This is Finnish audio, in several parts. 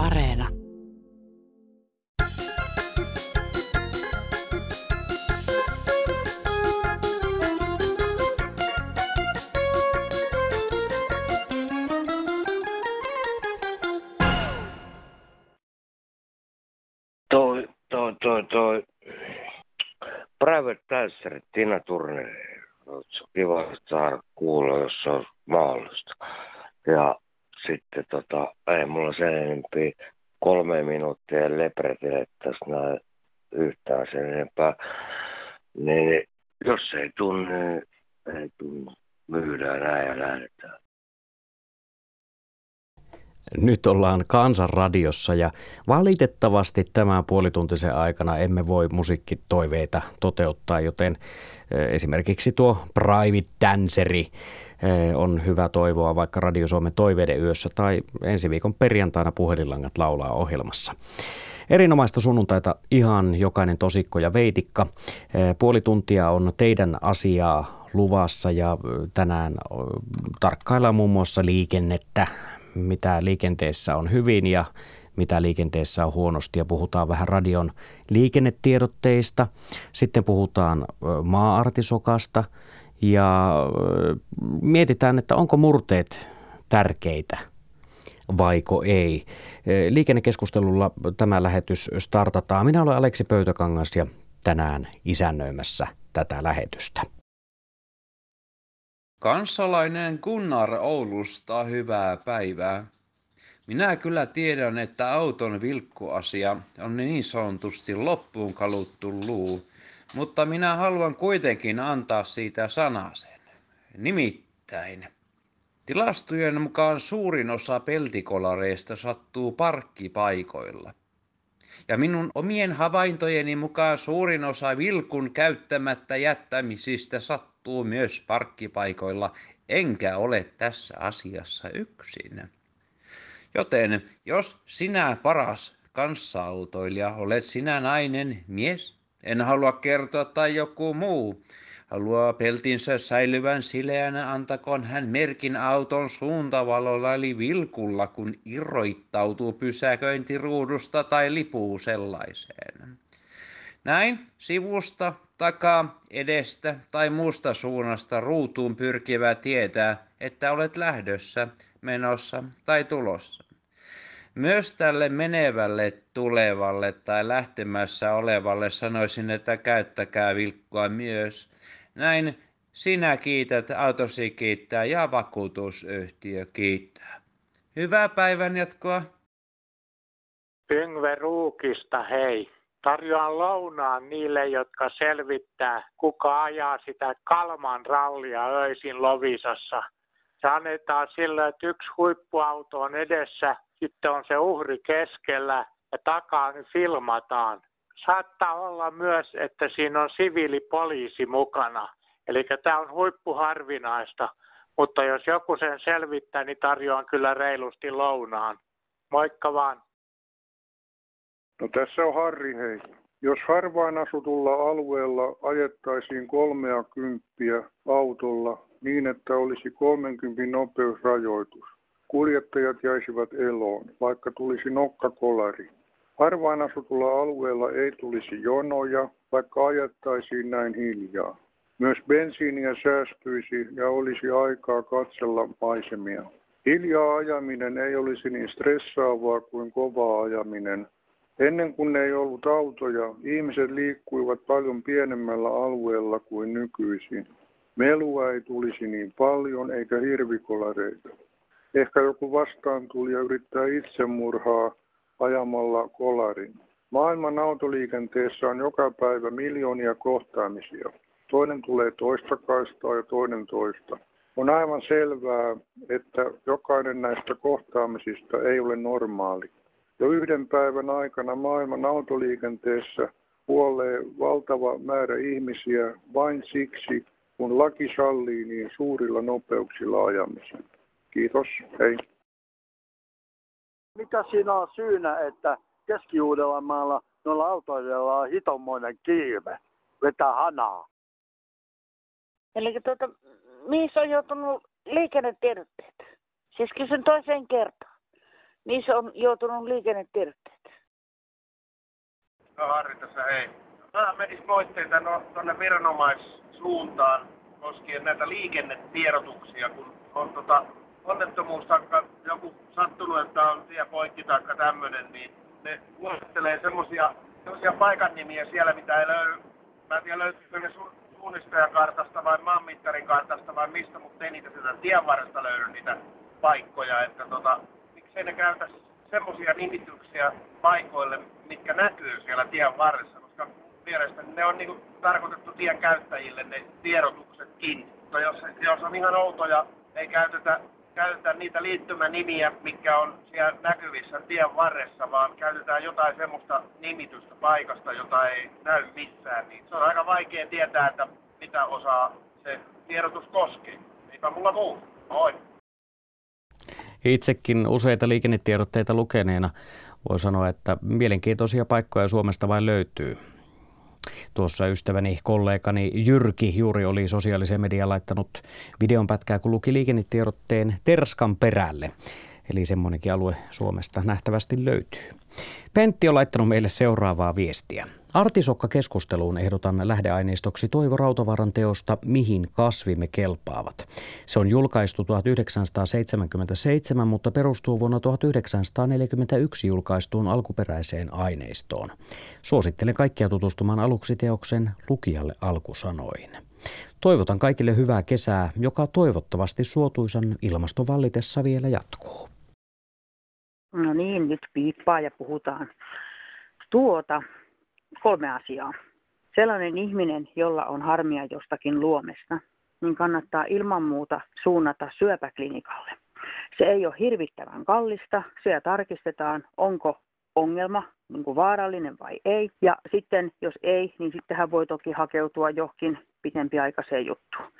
Areena. Toi, toi, toi, toi. Private Dancer, Tina Turner. Kiva saada kuulla, jos on mahdollista. Ja sitten tota, ei mulla sen enempää kolme minuuttia leprätelettäisi näin yhtään sen enempää. Niin jos ei tunne, ei tunne. Myydään näin ja lähdetään. Nyt ollaan Kansanradiossa ja valitettavasti tämän puolituntisen aikana emme voi musiikkitoiveita toteuttaa, joten eh, esimerkiksi tuo Private Danceri on hyvä toivoa vaikka Radio Suomen toiveiden yössä tai ensi viikon perjantaina puhelinlangat laulaa ohjelmassa. Erinomaista sunnuntaita ihan jokainen tosikko ja veitikka. Eh, puoli tuntia on teidän asiaa luvassa ja tänään tarkkaillaan muun muassa liikennettä, mitä liikenteessä on hyvin ja mitä liikenteessä on huonosti ja puhutaan vähän radion liikennetiedotteista. Sitten puhutaan maa-artisokasta ja mietitään, että onko murteet tärkeitä vaiko ei. Liikennekeskustelulla tämä lähetys startataan. Minä olen Aleksi Pöytäkangas ja tänään isännöimässä tätä lähetystä. Kansalainen Gunnar Oulusta, hyvää päivää. Minä kyllä tiedän, että auton vilkkuasia on niin sanotusti loppuun kaluttu luu, mutta minä haluan kuitenkin antaa siitä sanasen. Nimittäin. Tilastojen mukaan suurin osa peltikolareista sattuu parkkipaikoilla. Ja minun omien havaintojeni mukaan suurin osa vilkun käyttämättä jättämisistä sattuu myös parkkipaikoilla, enkä ole tässä asiassa yksin. Joten jos sinä paras kanssa-autoilija olet sinä nainen, mies, en halua kertoa tai joku muu, haluaa peltinsä säilyvän sileänä, antakoon hän merkin auton suuntavalolla eli vilkulla, kun irroittautuu pysäköintiruudusta tai lipuu sellaiseen. Näin sivusta, takaa, edestä tai muusta suunnasta ruutuun pyrkivä tietää, että olet lähdössä, menossa tai tulossa. Myös tälle menevälle, tulevalle tai lähtemässä olevalle sanoisin, että käyttäkää vilkkoa myös. Näin sinä kiität, autosi kiittää ja vakuutusyhtiö kiittää. Hyvää päivän jatkoa. Yngve Ruukista, hei tarjoan lounaan niille, jotka selvittää, kuka ajaa sitä Kalman rallia öisin Lovisassa. Se annetaan sillä, että yksi huippuauto on edessä, sitten on se uhri keskellä ja takaa nyt filmataan. Saattaa olla myös, että siinä on siviilipoliisi mukana. Eli tämä on huippuharvinaista, mutta jos joku sen selvittää, niin tarjoan kyllä reilusti lounaan. Moikka vaan. No tässä on Harri hei. Jos harvaan asutulla alueella ajettaisiin 30 autolla niin, että olisi 30 nopeusrajoitus, kuljettajat jäisivät eloon, vaikka tulisi nokkakolari. Harvaan asutulla alueella ei tulisi jonoja, vaikka ajettaisiin näin hiljaa. Myös bensiiniä säästyisi ja olisi aikaa katsella maisemia. Hiljaa ajaminen ei olisi niin stressaavaa kuin kovaa ajaminen, Ennen kuin ei ollut autoja, ihmiset liikkuivat paljon pienemmällä alueella kuin nykyisin. Melua ei tulisi niin paljon eikä hirvikolareita. Ehkä joku vastaan tuli ja yrittää itsemurhaa ajamalla kolarin. Maailman autoliikenteessä on joka päivä miljoonia kohtaamisia. Toinen tulee toista kaistaa ja toinen toista. On aivan selvää, että jokainen näistä kohtaamisista ei ole normaali. Jo yhden päivän aikana maailman autoliikenteessä kuolee valtava määrä ihmisiä vain siksi, kun laki sallii niin suurilla nopeuksilla ajamisen. Kiitos, hei. Mikä siinä on syynä, että Keski-Uudellamaalla noilla autoilla on hitommoinen kiive, vetää hanaa? Eli tuota, mihin on joutunut liikennetiedotteet? Siis kysyn toiseen kertaan. niissä on joutunut liikennetiedotteet. No Harri tässä hei. Mä menis moitteita no, tuonne viranomaissuuntaan koskien näitä liikennetiedotuksia, kun on tota, onnettomuus taikka joku sattunut, että on tie poikki taikka tämmönen, niin ne luettelee semmosia, semmosia paikan nimiä siellä, mitä ei löydy. Mä en tiedä löytyykö ne su- suunnistajakartasta vai maanmittarin kartasta vai mistä, mutta ei niitä sieltä tien varresta löydy niitä paikkoja. Että tota, miksei ne käytä semmoisia nimityksiä paikoille, mitkä näkyy siellä tien varressa, koska mielestäni ne on niinku tarkoitettu tien käyttäjille ne tiedotuksetkin. Mutta jos, jos on ihan outoja, ei käytetä, käytetä niitä liittymänimiä, mitkä on siellä näkyvissä tien varressa, vaan käytetään jotain semmoista nimitystä paikasta, jota ei näy missään, niin se on aika vaikea tietää, että mitä osaa se tiedotus koskee. Eipä mulla muu. Moi. Itsekin useita liikennetiedotteita lukeneena voi sanoa, että mielenkiintoisia paikkoja Suomesta vain löytyy. Tuossa ystäväni, kollegani Jyrki juuri oli sosiaaliseen mediaan laittanut videon pätkää, kun luki liikennetiedotteen Terskan perälle. Eli semmoinenkin alue Suomesta nähtävästi löytyy. Pentti on laittanut meille seuraavaa viestiä. Artisokka-keskusteluun ehdotan lähdeaineistoksi Toivo Rautavaaran teosta Mihin kasvimme kelpaavat. Se on julkaistu 1977, mutta perustuu vuonna 1941 julkaistuun alkuperäiseen aineistoon. Suosittelen kaikkia tutustumaan aluksi teoksen lukijalle alkusanoin. Toivotan kaikille hyvää kesää, joka toivottavasti suotuisan ilmaston vallitessa vielä jatkuu. No niin, nyt piippaa ja puhutaan. Tuota, kolme asiaa. Sellainen ihminen, jolla on harmia jostakin luomesta, niin kannattaa ilman muuta suunnata syöpäklinikalle. Se ei ole hirvittävän kallista, siellä tarkistetaan, onko ongelma niin kuin vaarallinen vai ei. Ja sitten jos ei, niin sitten hän voi toki hakeutua johonkin pitempiaikaiseen juttuun.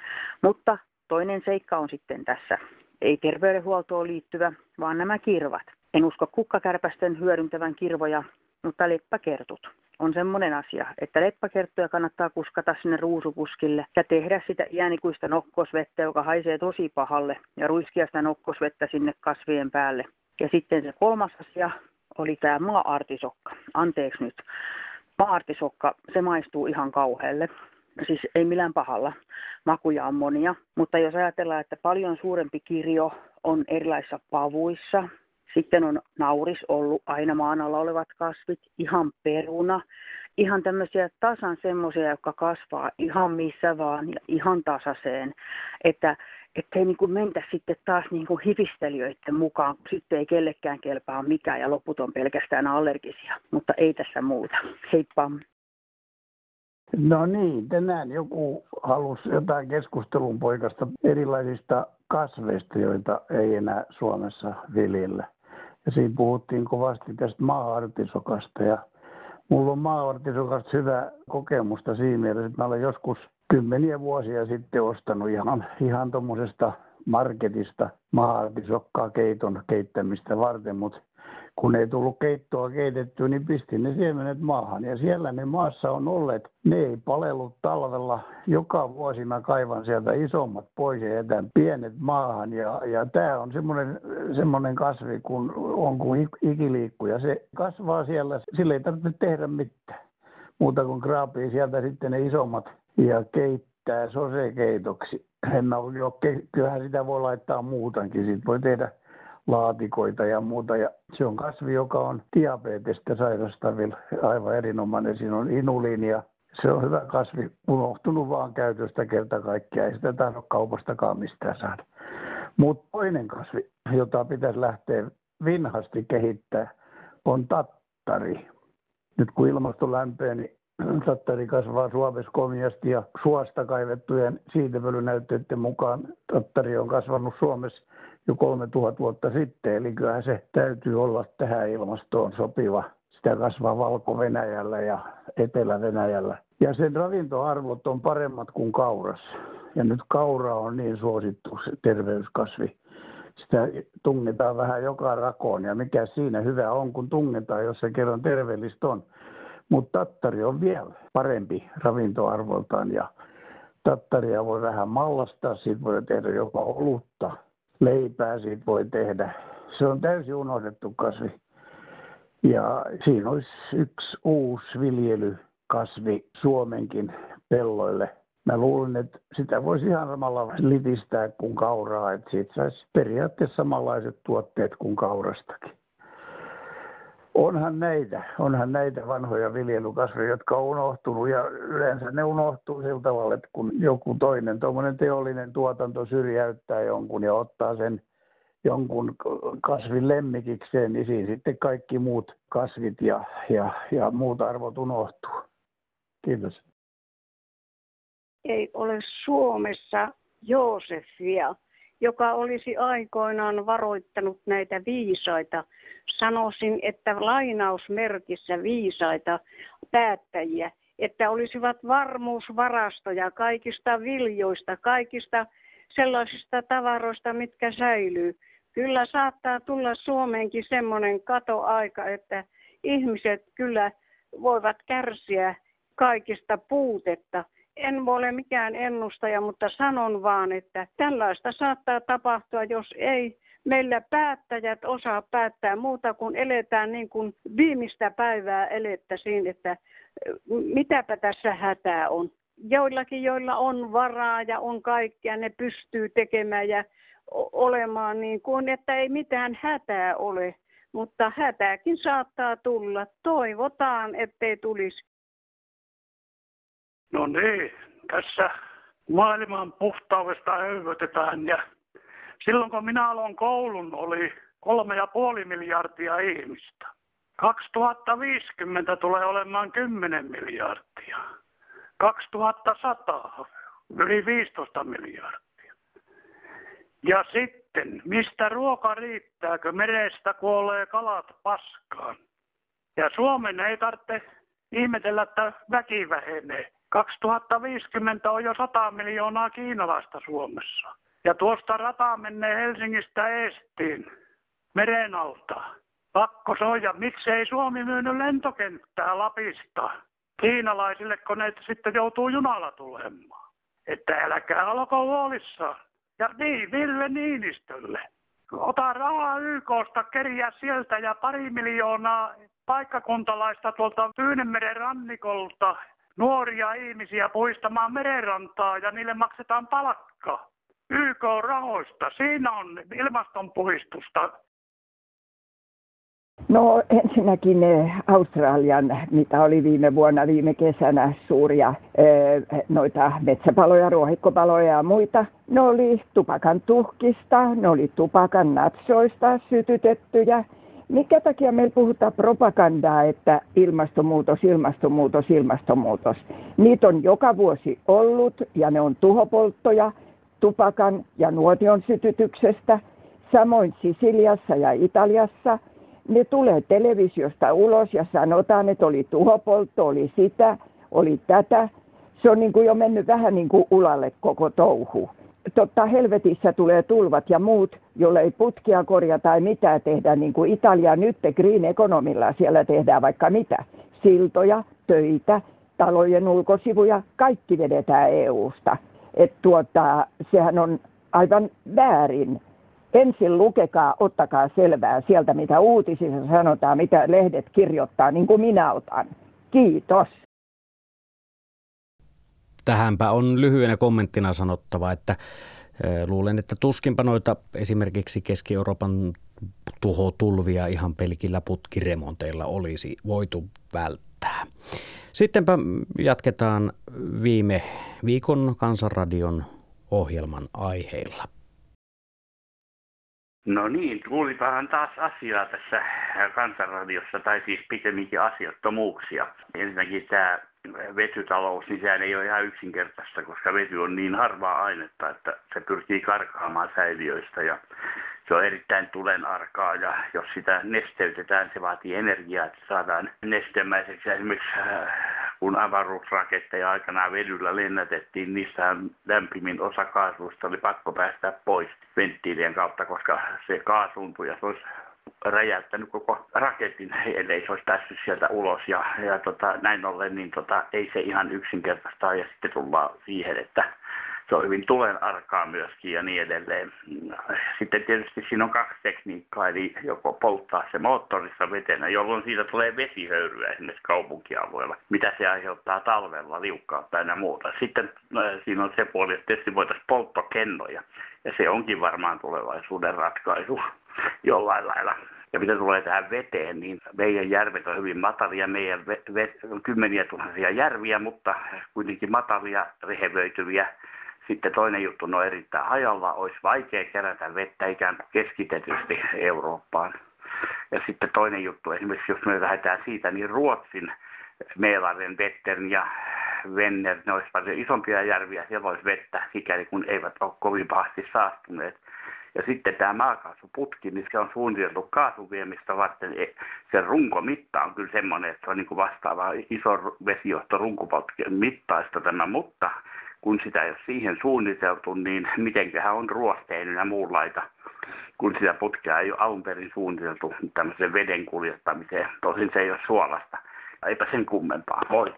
Mutta toinen seikka on sitten tässä ei terveydenhuoltoon liittyvä, vaan nämä kirvat. En usko kukkakärpästen hyödyntävän kirvoja, mutta leppäkertut on semmoinen asia, että leppäkerttuja kannattaa kuskata sinne ruusupuskille ja tehdä sitä iänikuista nokkosvettä, joka haisee tosi pahalle ja ruiskia sitä nokkosvettä sinne kasvien päälle. Ja sitten se kolmas asia oli tämä maa-artisokka. Anteeksi nyt. Maa-artisokka, se maistuu ihan kauhealle. Siis ei millään pahalla. Makuja on monia. Mutta jos ajatellaan, että paljon suurempi kirjo on erilaisissa pavuissa, sitten on nauris ollut, aina maan alla olevat kasvit, ihan peruna, ihan tämmöisiä tasan semmoisia, jotka kasvaa ihan missä vaan ja ihan tasaiseen, että ei niin kuin mentä sitten taas niin kuin hivistelijöiden mukaan, sitten ei kellekään kelpaa mikään ja loput on pelkästään allergisia, mutta ei tässä muuta. Heippa! No niin, tänään joku halusi jotain keskustelun poikasta erilaisista kasveista, joita ei enää Suomessa viljellä. Ja siinä puhuttiin kovasti tästä maa-artisokasta ja mulla on maa-artisokasta hyvä kokemusta siinä mielessä, että mä olen joskus kymmeniä vuosia sitten ostanut ihan, ihan tuommoisesta marketista maa-artisokkaa keiton keittämistä varten, mutta kun ei tullut keittoa keitettyä, niin pistin ne siemenet maahan. Ja siellä ne maassa on olleet, ne ei palellut talvella. Joka vuosi mä kaivan sieltä isommat pois ja jätän pienet maahan. Ja, ja tämä on semmoinen, semmoinen kasvi, kun on kuin ikiliikkuja. Se kasvaa siellä, sillä ei tarvitse tehdä mitään. Muuta kuin kraapii sieltä sitten ne isommat ja keittää sosekeitoksi. En mä ole, kyllähän sitä voi laittaa muutankin. Siitä voi tehdä laatikoita ja muuta. Ja se on kasvi, joka on diabetesta sairastavilla aivan erinomainen. Siinä on ja se on hyvä kasvi, unohtunut vaan käytöstä kerta kaikkiaan. Ei sitä tarvitse kaupastakaan mistään saada. Mutta toinen kasvi, jota pitäisi lähteä vinhasti kehittää, on tattari. Nyt kun ilmasto lämpee, niin tattari kasvaa Suomessa komiasti ja suosta kaivettujen siitepölynäytteiden mukaan tattari on kasvanut Suomessa jo 3000 vuotta sitten, eli kyllähän se täytyy olla tähän ilmastoon sopiva. Sitä kasvaa Valko-Venäjällä ja Etelä-Venäjällä. Ja sen ravintoarvot on paremmat kuin kauras. Ja nyt kaura on niin suosittu terveyskasvi. Sitä tungetaan vähän joka rakoon ja mikä siinä hyvä on, kun tungetaan, jos se kerran terveellistä on. Mutta tattari on vielä parempi ravintoarvoltaan ja tattaria voi vähän mallastaa, siitä voi tehdä jopa olutta leipää siitä voi tehdä. Se on täysin unohdettu kasvi. Ja siinä olisi yksi uusi viljelykasvi Suomenkin pelloille. Mä luulen, että sitä voisi ihan samalla litistää kuin kauraa, että siitä saisi periaatteessa samanlaiset tuotteet kuin kaurastakin. Onhan näitä, onhan näitä vanhoja viljelykasveja, jotka on unohtunut ja yleensä ne unohtuu sillä tavalla, että kun joku toinen tuommoinen teollinen tuotanto syrjäyttää jonkun ja ottaa sen jonkun kasvin lemmikikseen, niin siinä sitten kaikki muut kasvit ja, ja, ja muut arvot unohtuu. Kiitos. Ei ole Suomessa Joosefia, joka olisi aikoinaan varoittanut näitä viisaita. Sanoisin, että lainausmerkissä viisaita päättäjiä, että olisivat varmuusvarastoja kaikista viljoista, kaikista sellaisista tavaroista, mitkä säilyy. Kyllä saattaa tulla Suomeenkin semmoinen katoaika, että ihmiset kyllä voivat kärsiä kaikista puutetta. En ole mikään ennustaja, mutta sanon vaan, että tällaista saattaa tapahtua, jos ei meillä päättäjät osaa päättää muuta kuin eletään niin kuin viimeistä päivää elettäisiin, että mitäpä tässä hätää on joillakin, joilla on varaa ja on kaikkea, ne pystyy tekemään ja olemaan niin kuin, että ei mitään hätää ole. Mutta hätääkin saattaa tulla. Toivotaan, ettei tulisi. No niin, tässä maailman puhtaudesta höyvötetään ja silloin kun minä aloin koulun oli kolme ja puoli miljardia ihmistä. 2050 tulee olemaan 10 miljardia. 2100 yli 15 miljardia. Ja sitten, mistä ruoka riittääkö merestä kuolee kalat paskaan. Ja Suomen ei tarvitse ihmetellä, että väki vähenee. 2050 on jo 100 miljoonaa kiinalaista Suomessa. Ja tuosta rata menee Helsingistä Eestiin meren alta. Pakko soja, miksei Suomi myynyt lentokenttää Lapista? kiinalaisille koneet sitten joutuu junalla tulemaan. Että älkää olko huolissaan. Ja niin, Ville Niinistölle. Ota rahaa YKsta, kerjää sieltä ja pari miljoonaa paikkakuntalaista tuolta Tyynemeren rannikolta nuoria ihmisiä puistamaan merenrantaa ja niille maksetaan palkka. YK-rahoista. Siinä on ilmastonpuhistusta. No ensinnäkin eh, Australian, mitä oli viime vuonna, viime kesänä suuria eh, noita metsäpaloja, ruohikkopaloja ja muita. Ne oli tupakan tuhkista, ne oli tupakan natsoista sytytettyjä. Mikä takia meillä puhutaan propagandaa, että ilmastonmuutos, ilmastonmuutos, ilmastonmuutos. Niitä on joka vuosi ollut ja ne on tuhopolttoja tupakan ja nuotion sytytyksestä. Samoin Sisiliassa ja Italiassa – ne tulee televisiosta ulos ja sanotaan, että oli tuhopoltto, oli sitä, oli tätä. Se on niin kuin jo mennyt vähän niin kuin ulalle koko touhu. Totta helvetissä tulee tulvat ja muut, jolle ei putkia korjata tai mitään tehdä, niin kuin Italia nyt Green Economilla siellä tehdään vaikka mitä. Siltoja, töitä, talojen ulkosivuja, kaikki vedetään EU-sta. Et tuota, sehän on aivan väärin ensin lukekaa, ottakaa selvää sieltä, mitä uutisissa sanotaan, mitä lehdet kirjoittaa, niin kuin minä otan. Kiitos. Tähänpä on lyhyenä kommenttina sanottava, että luulen, että tuskinpa noita esimerkiksi Keski-Euroopan tuhotulvia ihan pelkillä putkiremonteilla olisi voitu välttää. Sittenpä jatketaan viime viikon Kansanradion ohjelman aiheilla. No niin, kuulipahan taas asiaa tässä kansanradiossa, tai siis pikemminkin asiattomuuksia. Ensinnäkin tämä vetytalous, niin sehän ei ole ihan yksinkertaista, koska vety on niin harvaa ainetta, että se pyrkii karkaamaan säiliöistä ja se on erittäin tulenarkaa ja jos sitä nesteytetään, se vaatii energiaa, että saadaan nestemäiseksi. Esimerkiksi äh, kun avaruusraketteja aikanaan vedyllä lennätettiin, niissä lämpimin osa kaasuista oli pakko päästä pois venttiilien kautta, koska se kaasuuntui ja se olisi räjäyttänyt koko raketin, ellei se olisi päässyt sieltä ulos. Ja, ja tota, näin ollen niin tota, ei se ihan yksinkertaista ja sitten tullaan siihen, että se on hyvin tulen arkaa myöskin ja niin edelleen. Sitten tietysti siinä on kaksi tekniikkaa, eli joko polttaa se moottorissa vetenä, jolloin siitä tulee vesihöyryä esimerkiksi kaupunkialueella, mitä se aiheuttaa talvella liukkautta ja muuta. Sitten äh, siinä on se puoli, että tietysti voitaisiin polttokennoja, ja se onkin varmaan tulevaisuuden ratkaisu jollain lailla. Ja mitä tulee tähän veteen, niin meidän järvet on hyvin matalia, meidän ve- ve- kymmeniä tuhansia järviä, mutta kuitenkin matalia, rehevöityviä sitten toinen juttu, no erittäin hajalla, olisi vaikea kerätä vettä ikään kuin keskitetysti Eurooppaan. Ja sitten toinen juttu, esimerkiksi jos me lähdetään siitä, niin Ruotsin Mälaren, Vettern ja Venner, ne olisi paljon isompia järviä, siellä olisi vettä, sikäli kun eivät ole kovin pahasti saastuneet. Ja sitten tämä maakaasuputki, niin se on suunniteltu kaasuviemistä varten. E, sen runkomitta on kyllä semmoinen, että se on niin kuin vastaava iso vesijohto runkoputken mittaista tämä, mutta kun sitä ei ole siihen suunniteltu, niin mitenköhän on ruosteen ja muunlaita, kun sitä putkea ei ole alun perin suunniteltu tämmöisen veden kuljettamiseen. Tosin se ei ole suolasta. Eipä sen kummempaa. Moi.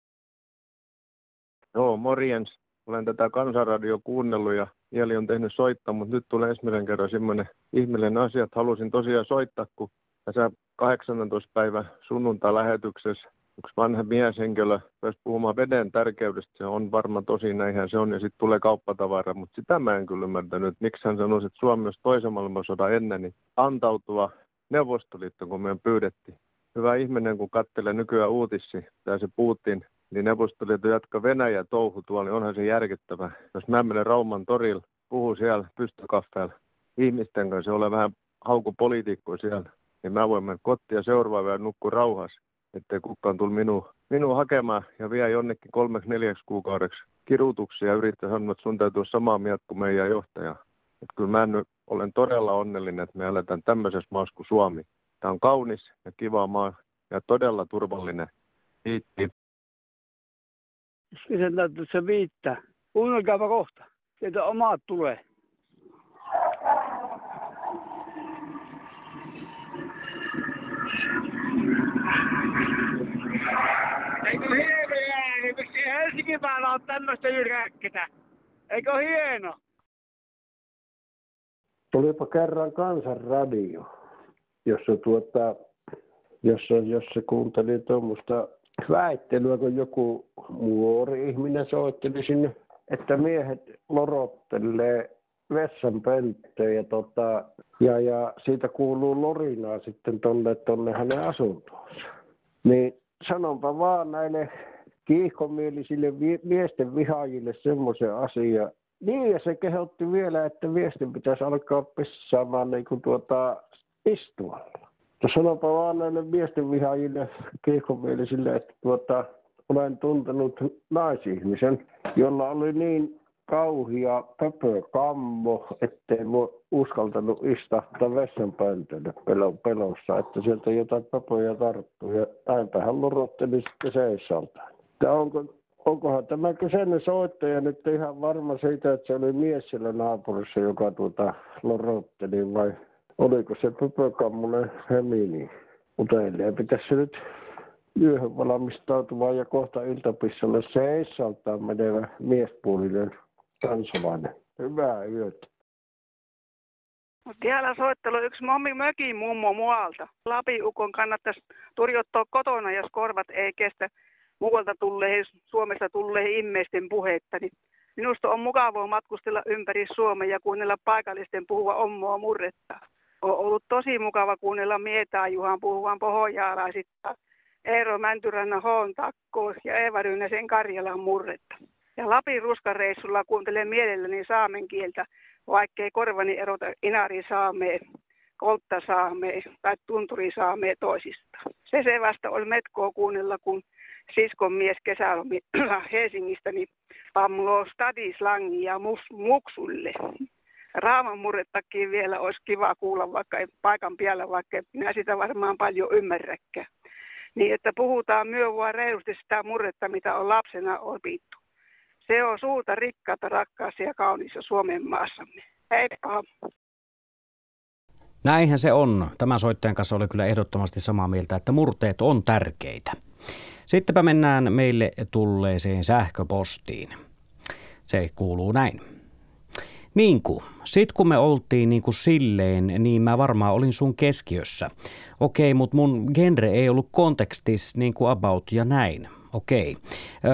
Joo, morjens. Olen tätä kansanradio kuunnellut ja mieli on tehnyt soittaa, mutta nyt tulee ensimmäisen kerran semmoinen ihmeellinen asia, että halusin tosiaan soittaa, kun tässä 18. päivä sunnuntai-lähetyksessä yksi vanha mieshenkilö pääsi puhumaan veden tärkeydestä. Se on varma tosi, näinhän se on, ja sitten tulee kauppatavara, mutta sitä mä en kyllä ymmärtänyt. Miksi hän sanoi, että Suomi olisi toisen maailmansodan ennen, niin antautuva Neuvostoliitto, kun me pyydettiin. Hyvä ihminen, kun katselee nykyään uutissi, tai se Putin, niin Neuvostoliitto jatka Venäjä touhu tuolla, niin onhan se järkyttävä. Jos mä menen Rauman torilla, puhun siellä pystykaffeella ihmisten kanssa, olen vähän haukupoliitikko siellä, niin mä voin mennä kotiin ja seuraavaa nukkua rauhassa ettei kukaan tullut minun, minun hakemaan ja vie jonnekin kolmeksi neljäksi kuukaudeksi kirutuksia ja yrittää sanoa, että sun täytyy olla samaa mieltä kuin meidän johtaja. Että kyllä mä nyt olen todella onnellinen, että me eletään tämmöisessä maassa kuin Suomi. Tämä on kaunis ja kiva maa ja todella turvallinen. Kiitti. Sen täytyy se viittää. Kuunnelkaapa kohta. Sieltä omat tulee. Eikö hieno ääni? Miksi Helsingin päällä on tämmöistä jyräkkätä? Eikö hieno? Tulipa kerran kansanradio, jossa, tuota, jossa, jossa kuunteli tuommoista väittelyä, kun joku nuori ihminen soitteli sinne, että miehet lorottelee vessanpönttöön ja, tota, ja, ja siitä kuuluu lorinaa sitten tonne, tonne hänen asuntoonsa. Niin sanonpa vaan näille kiihkomielisille miesten vihaajille semmoisen asian. Niin, ja se kehotti vielä, että miesten pitäisi alkaa pissaamaan niin kuin tuota istualla. Sanonpa vaan näille miesten vihaajille kiihkomielisille, että tuota, olen tuntenut naisihmisen, jolla oli niin kauhia pöpökammo, ettei mua uskaltanut istahtaa vessanpöntölle pelossa, että sieltä jotain pöpöjä tarttuu. Ja näinpä hän lorotteli sitten seissaltaan. onko, onkohan tämä kyseinen soittaja nyt ihan varma siitä, että se oli mies siellä naapurissa, joka tuota lorotteli vai oliko se pöpökammonen hemini? Mutta pitäisi nyt yöhön valmistautuva ja kohta iltapissalle seissaltaan menevä miespuolinen kansalainen. Hyvää yötä. Täällä soittelu yksi mommi mökin mummo muualta. Lapiukon kannattaisi turjottaa kotona, jos korvat ei kestä muualta tulleen, Suomesta tulleen ihmisten puhetta. Niin minusta on mukavaa matkustella ympäri Suomea ja kuunnella paikallisten puhua ommoa murretta. On ollut tosi mukava kuunnella Mietää Juhan puhuvan pohjaalaisista. Eero Mäntyrannan Hoon takko ja Eeva Ryynäsen Karjalan murretta. Ja Lapin ruskareissulla kuuntelen mielelläni saamen kieltä, vaikkei korvani erota inari saamee, koltta saamee tai tunturi saamee toisista. Se se vasta oli metkoa kuunnella, kun siskon mies kesälomilla Helsingistä niin pamloo stadislangi ja mus, muksulle. Raaman murrettakin vielä olisi kiva kuulla vaikka paikan päällä, vaikka minä sitä varmaan paljon ymmärräkään. Niin että puhutaan myö vaan reilusti sitä murretta, mitä on lapsena opittu. Se on suurta rikkaata, rakkaassa ja kauniissa Suomen maassamme. Heippa! Näinhän se on. Tämän soittajan kanssa oli kyllä ehdottomasti samaa mieltä, että murteet on tärkeitä. Sittenpä mennään meille tulleeseen sähköpostiin. Se kuuluu näin. Niinku, sit kun me oltiin niinku silleen, niin mä varmaan olin sun keskiössä. Okei, mutta mun genre ei ollut kontekstis niinku about ja näin. Okei.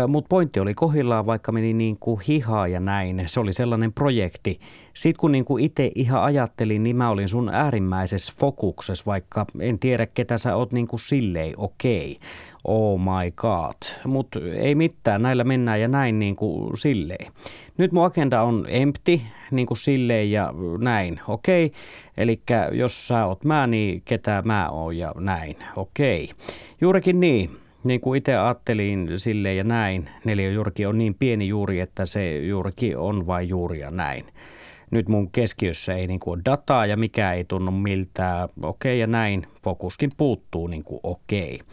Mutta pointti oli kohillaan, vaikka meni niin kuin hihaa ja näin. Se oli sellainen projekti. Sitten kun niin kuin itse ihan ajattelin, niin mä olin sun äärimmäisessä fokuksessa, vaikka en tiedä ketä sä oot niin kuin silleen okei. Oh my god. Mutta ei mitään, näillä mennään ja näin niin kuin silleen. Nyt mun agenda on empty, niin kuin silleen ja näin, okei. Eli jos sä oot mä, niin ketä mä oon ja näin, okei. Juurikin niin niin kuin itse ajattelin sille ja näin, neliöjuurki on niin pieni juuri, että se juurikin on vain juuri ja näin. Nyt mun keskiössä ei niin kuin ole dataa ja mikä ei tunnu miltään, okei okay, ja näin, fokuskin puuttuu niin kuin okei. Okay.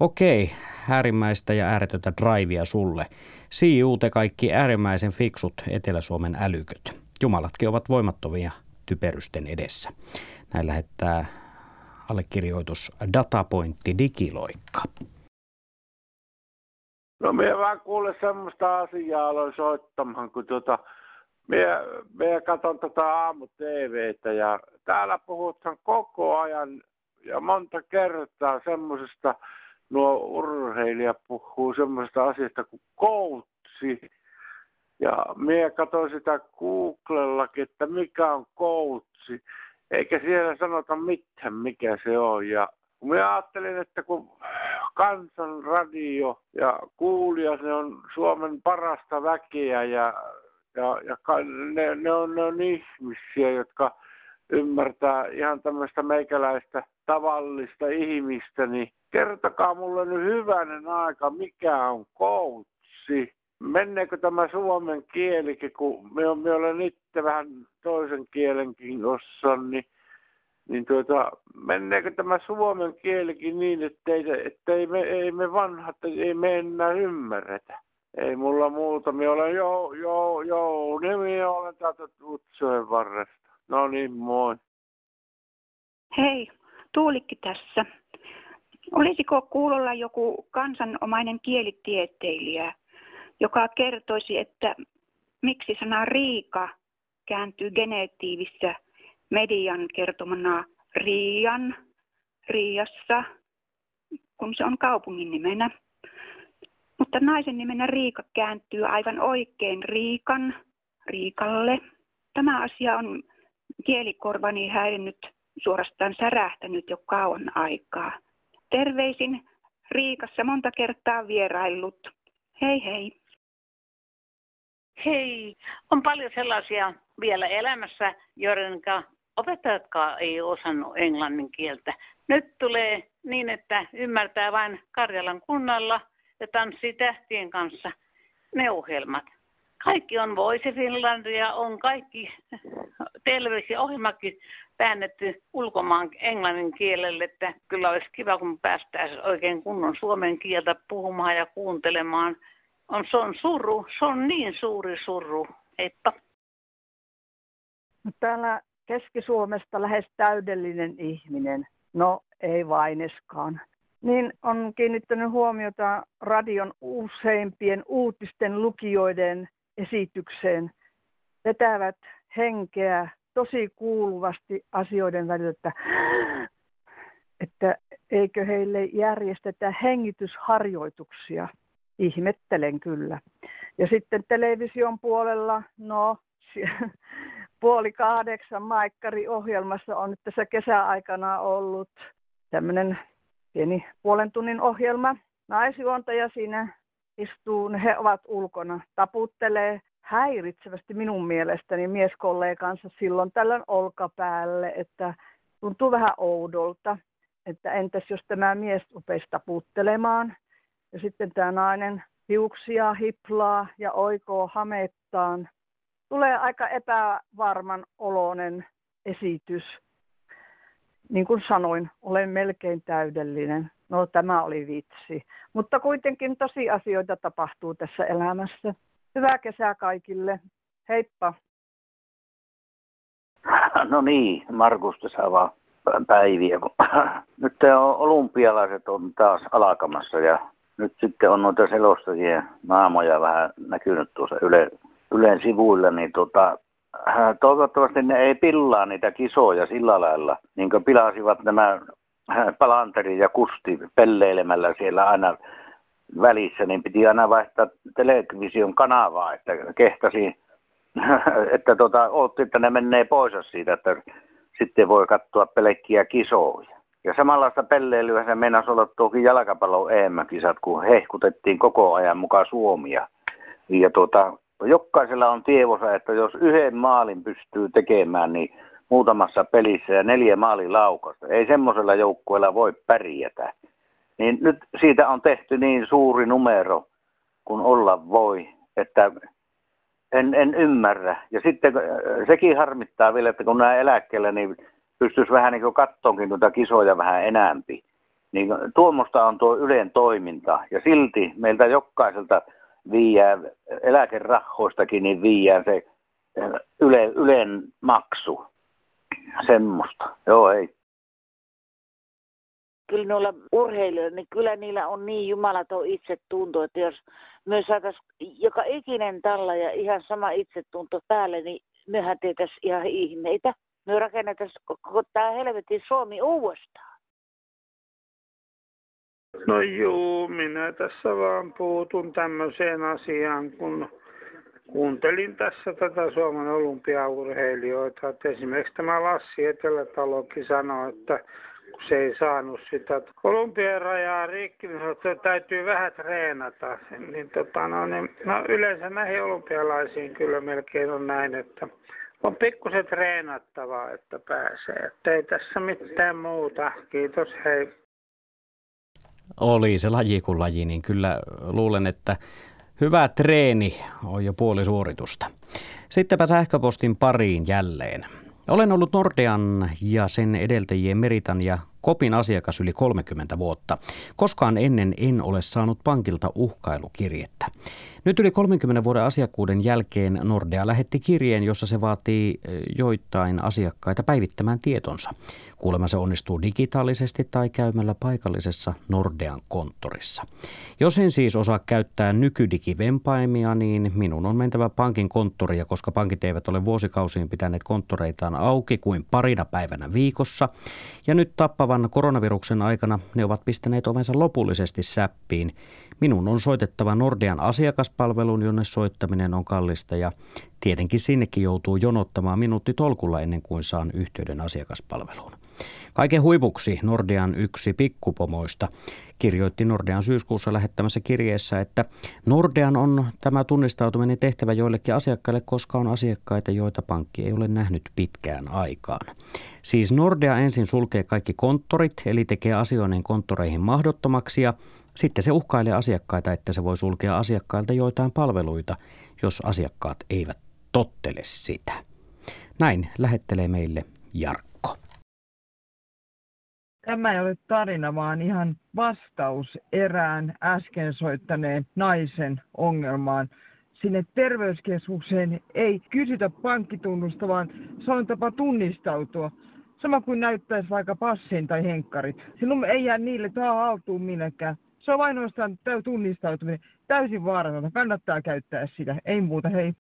Okei, okay, äärimmäistä ja ääretöntä drivea sulle. See te kaikki äärimmäisen fiksut Etelä-Suomen älyköt. Jumalatkin ovat voimattomia typerysten edessä. Näin lähettää allekirjoitus datapointti digiloikka. No minä vaan kuule semmoista asiaa aloin soittamaan, kun tuota, minä, minä katson tätä aamu TVtä ja täällä puhutaan koko ajan ja monta kertaa semmoisesta, nuo urheilijat puhuu semmoista asiasta kuin koutsi. Ja minä katsoin sitä Googlellakin, että mikä on koutsi, eikä siellä sanota mitään mikä se on. Ja minä ajattelin, että kun kansanradio ja kuulijat, ne on Suomen parasta väkeä ja, ja, ja ne, ne, on, ne on ihmisiä, jotka ymmärtää ihan tämmöistä meikäläistä tavallista ihmistä, niin kertokaa mulle nyt hyvänen aika, mikä on koutsi. Menneekö tämä suomen kielikin, kun me olen itse vähän toisen kielenkin ossan, niin niin tuota, menneekö tämä suomen kielikin niin, ettei, ettei me, ei me vanhat, ei me enää ymmärretä. Ei mulla muuta. Minä olen jo, jo, jo, nimi olen täältä Utsojen varresta. No niin, moi. Hei, Tuulikki tässä. Olisiko kuulolla joku kansanomainen kielitieteilijä, joka kertoisi, että miksi sana riika kääntyy geneetiivissä median kertomana Riian, Riassa, kun se on kaupungin nimenä. Mutta naisen nimenä Riika kääntyy aivan oikein Riikan, Riikalle. Tämä asia on kielikorvani häirinnyt, suorastaan särähtänyt jo kauan aikaa. Terveisin Riikassa monta kertaa vieraillut. Hei hei. Hei, on paljon sellaisia vielä elämässä, joiden opettajatkaan ei osannut englannin kieltä. Nyt tulee niin, että ymmärtää vain Karjalan kunnalla ja tanssii tähtien kanssa ne ohjelmat. Kaikki on Voice Finlandia, on kaikki televisio-ohjelmakin väännetty ulkomaan englannin kielelle, että kyllä olisi kiva, kun päästäisiin oikein kunnon suomen kieltä puhumaan ja kuuntelemaan. On, se on suru, se on niin suuri suru. Heippa. No täällä Keski-Suomesta lähes täydellinen ihminen, no ei vaineskaan, niin on kiinnittänyt huomiota radion useimpien uutisten lukijoiden esitykseen. Vetävät henkeä tosi kuuluvasti asioiden välillä, että, että eikö heille järjestetä hengitysharjoituksia. Ihmettelen kyllä. Ja sitten television puolella, no puoli kahdeksan Maikkari-ohjelmassa on nyt tässä kesäaikana ollut tämmöinen pieni puolen tunnin ohjelma. Naisjuontaja siinä istuu, he ovat ulkona, taputtelee häiritsevästi minun mielestäni mieskollegansa silloin tällöin olkapäälle, että tuntuu vähän oudolta, että entäs jos tämä mies rupesi taputtelemaan ja sitten tämä nainen hiuksia hiplaa ja oikoo hamettaan tulee aika epävarman oloinen esitys. Niin kuin sanoin, olen melkein täydellinen. No tämä oli vitsi. Mutta kuitenkin tosi asioita tapahtuu tässä elämässä. Hyvää kesää kaikille. Heippa. No niin, Markus tässä vaan päiviä. Nyt on olympialaiset on taas alkamassa ja nyt sitten on noita selostajien naamoja vähän näkynyt tuossa Yle Ylen sivuilla, niin tota, äh, toivottavasti ne ei pillaa niitä kisoja sillä lailla, niin kuin pilasivat nämä äh, Palanteri ja Kusti pelleilemällä siellä aina välissä, niin piti aina vaihtaa television kanavaa, että kehtasi, että tota, ootti, että ne menee pois siitä, että sitten voi katsoa pelkkiä kisoja. Ja samanlaista pelleilyä se meinasi olla tuokin jalkapallon EM-kisat, kun hehkutettiin koko ajan mukaan Suomia. Ja tuota, jokaisella on tievosa, että jos yhden maalin pystyy tekemään, niin muutamassa pelissä ja neljä maalin laukasta. Ei semmoisella joukkueella voi pärjätä. Niin nyt siitä on tehty niin suuri numero, kun olla voi, että en, en ymmärrä. Ja sitten äh, sekin harmittaa vielä, että kun nämä eläkkeellä, niin pystyisi vähän niin kuin kattoonkin tuota kisoja vähän enämpi. Niin tuommoista on tuo Ylen toiminta. Ja silti meiltä jokaiselta viiää eläkerahoistakin, niin viiää se yle, Ylen maksu. Semmoista. Joo, ei kyllä noilla urheilijoilla, niin kyllä niillä on niin jumalaton itsetunto, että jos me saataisiin joka ikinen talla ja ihan sama itsetunto päälle, niin mehän tehtäisiin ihan ihmeitä. Me rakennettaisiin koko tämä helvetin Suomi uudestaan. No juu, minä tässä vaan puutun tämmöiseen asiaan, kun kuuntelin tässä tätä Suomen olympiaurheilijoita. Että esimerkiksi tämä Lassi Etelätalokin sanoi, että kun se ei saanut sitä olympiarajaa rikki, niin että täytyy vähän treenata. Niin, tota, no, niin, no, yleensä näihin olympialaisiin kyllä melkein on näin, että on pikkusen treenattavaa, että pääsee. Että ei tässä mitään muuta. Kiitos, hei. Oli se laji kuin laji, niin kyllä luulen, että hyvä treeni on jo puoli suoritusta. Sittenpä sähköpostin pariin jälleen. Olen ollut Nordean ja sen edeltäjien Meritan ja Kopin asiakas yli 30 vuotta. Koskaan ennen en ole saanut pankilta uhkailukirjettä. Nyt yli 30 vuoden asiakkuuden jälkeen Nordea lähetti kirjeen, jossa se vaatii eh, joitain asiakkaita päivittämään tietonsa. Kuulemma se onnistuu digitaalisesti tai käymällä paikallisessa Nordean konttorissa. Jos en siis osaa käyttää nykydigivempaimia, niin minun on mentävä pankin konttoria, koska pankit eivät ole vuosikausiin pitäneet konttoreitaan auki kuin parina päivänä viikossa. Ja nyt tappavan koronaviruksen aikana ne ovat pistäneet ovensa lopullisesti säppiin. Minun on soitettava Nordean asiakaspalveluun, jonne soittaminen on kallista ja tietenkin sinnekin joutuu jonottamaan minuutti tolkulla ennen kuin saan yhteyden asiakaspalveluun. Kaiken huipuksi Nordean yksi pikkupomoista kirjoitti Nordean syyskuussa lähettämässä kirjeessä, että Nordean on tämä tunnistautuminen tehtävä joillekin asiakkaille, koska on asiakkaita, joita pankki ei ole nähnyt pitkään aikaan. Siis Nordea ensin sulkee kaikki konttorit, eli tekee asioinnin konttoreihin mahdottomaksi ja sitten se uhkailee asiakkaita, että se voi sulkea asiakkailta joitain palveluita, jos asiakkaat eivät tottele sitä. Näin lähettelee meille Jarkko. Tämä ei ole tarina, vaan ihan vastaus erään äsken soittaneen naisen ongelmaan. Sinne terveyskeskukseen ei kysytä pankkitunnusta, vaan se on tapa tunnistautua. Sama kuin näyttäisi vaikka passin tai henkkarit. Sinun ei jää niille tähän haltuun minnekään. Se on ainoastaan tunnistautuminen. Täysin vaaratonta. Kannattaa käyttää sitä. Ei muuta. Hei.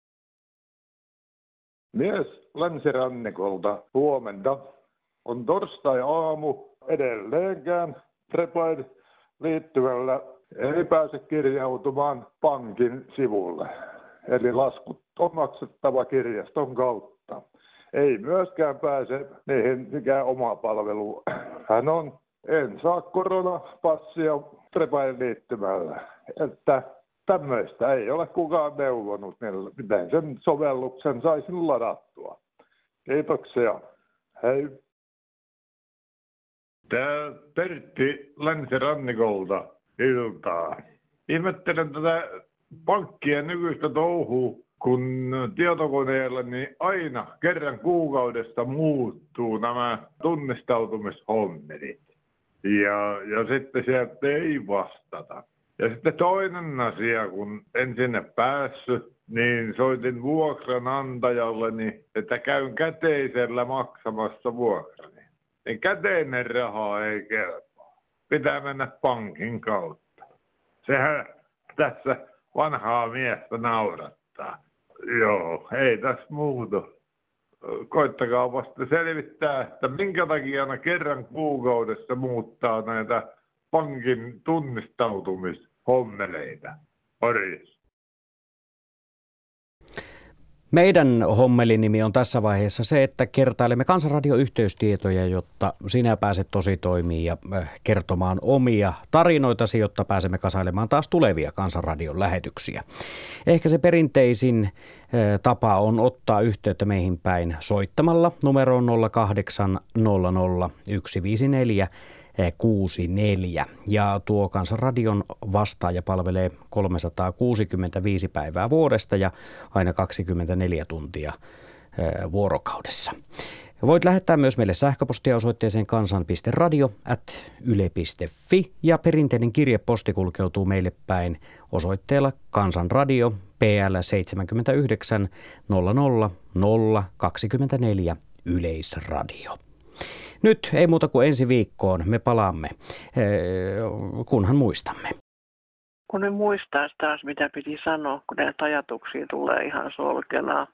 Mies länsirannikolta huomenta. On torstai-aamu edelleenkään Trepaid liittyvällä ei pääse kirjautumaan pankin sivulle. Eli laskut on maksettava kirjaston kautta. Ei myöskään pääse niihin mikään oma palvelu. Hän on en saa koronapassia Trepain liittymällä. Että tämmöistä ei ole kukaan neuvonut, miten sen sovelluksen saisin ladattua. Kiitoksia. Hei. Tää Pertti Länsirannikolta iltaa. Ihmettelen tätä pankkien nykyistä touhua, kun tietokoneella niin aina kerran kuukaudesta muuttuu nämä tunnistautumishommelit. Ja, ja sitten sieltä ei vastata. Ja sitten toinen asia, kun en sinne päässyt, niin soitin vuokranantajalle, että käyn käteisellä maksamassa vuokrani. Niin käteinen raha ei kelpaa. Pitää mennä pankin kautta. Sehän tässä vanhaa miestä naurattaa. Joo, ei tässä muuta. Koittakaa vasta selvittää, että minkä takia ne kerran kuukaudessa muuttaa näitä pankin tunnistautumishommeleita. Morjes. Meidän hommelin nimi on tässä vaiheessa se, että kertailemme Kansanradio-yhteystietoja, jotta sinä pääset tosi toimii ja äh, kertomaan omia tarinoitasi, jotta pääsemme kasailemaan taas tulevia Kansanradion lähetyksiä. Ehkä se perinteisin äh, tapa on ottaa yhteyttä meihin päin soittamalla numeroon 0800 154 64. Ja tuo Kansanradion vastaaja palvelee 365 päivää vuodesta ja aina 24 tuntia vuorokaudessa. Voit lähettää myös meille sähköpostia osoitteeseen kansan.radio at yle.fi ja perinteinen kirjeposti kulkeutuu meille päin osoitteella Kansanradio PL 79 00 024 Yleisradio. Nyt ei muuta kuin ensi viikkoon me palaamme, eh, kunhan muistamme. Kun ne muistaisi taas, mitä piti sanoa, kun näitä ajatuksia tulee ihan solkenaa.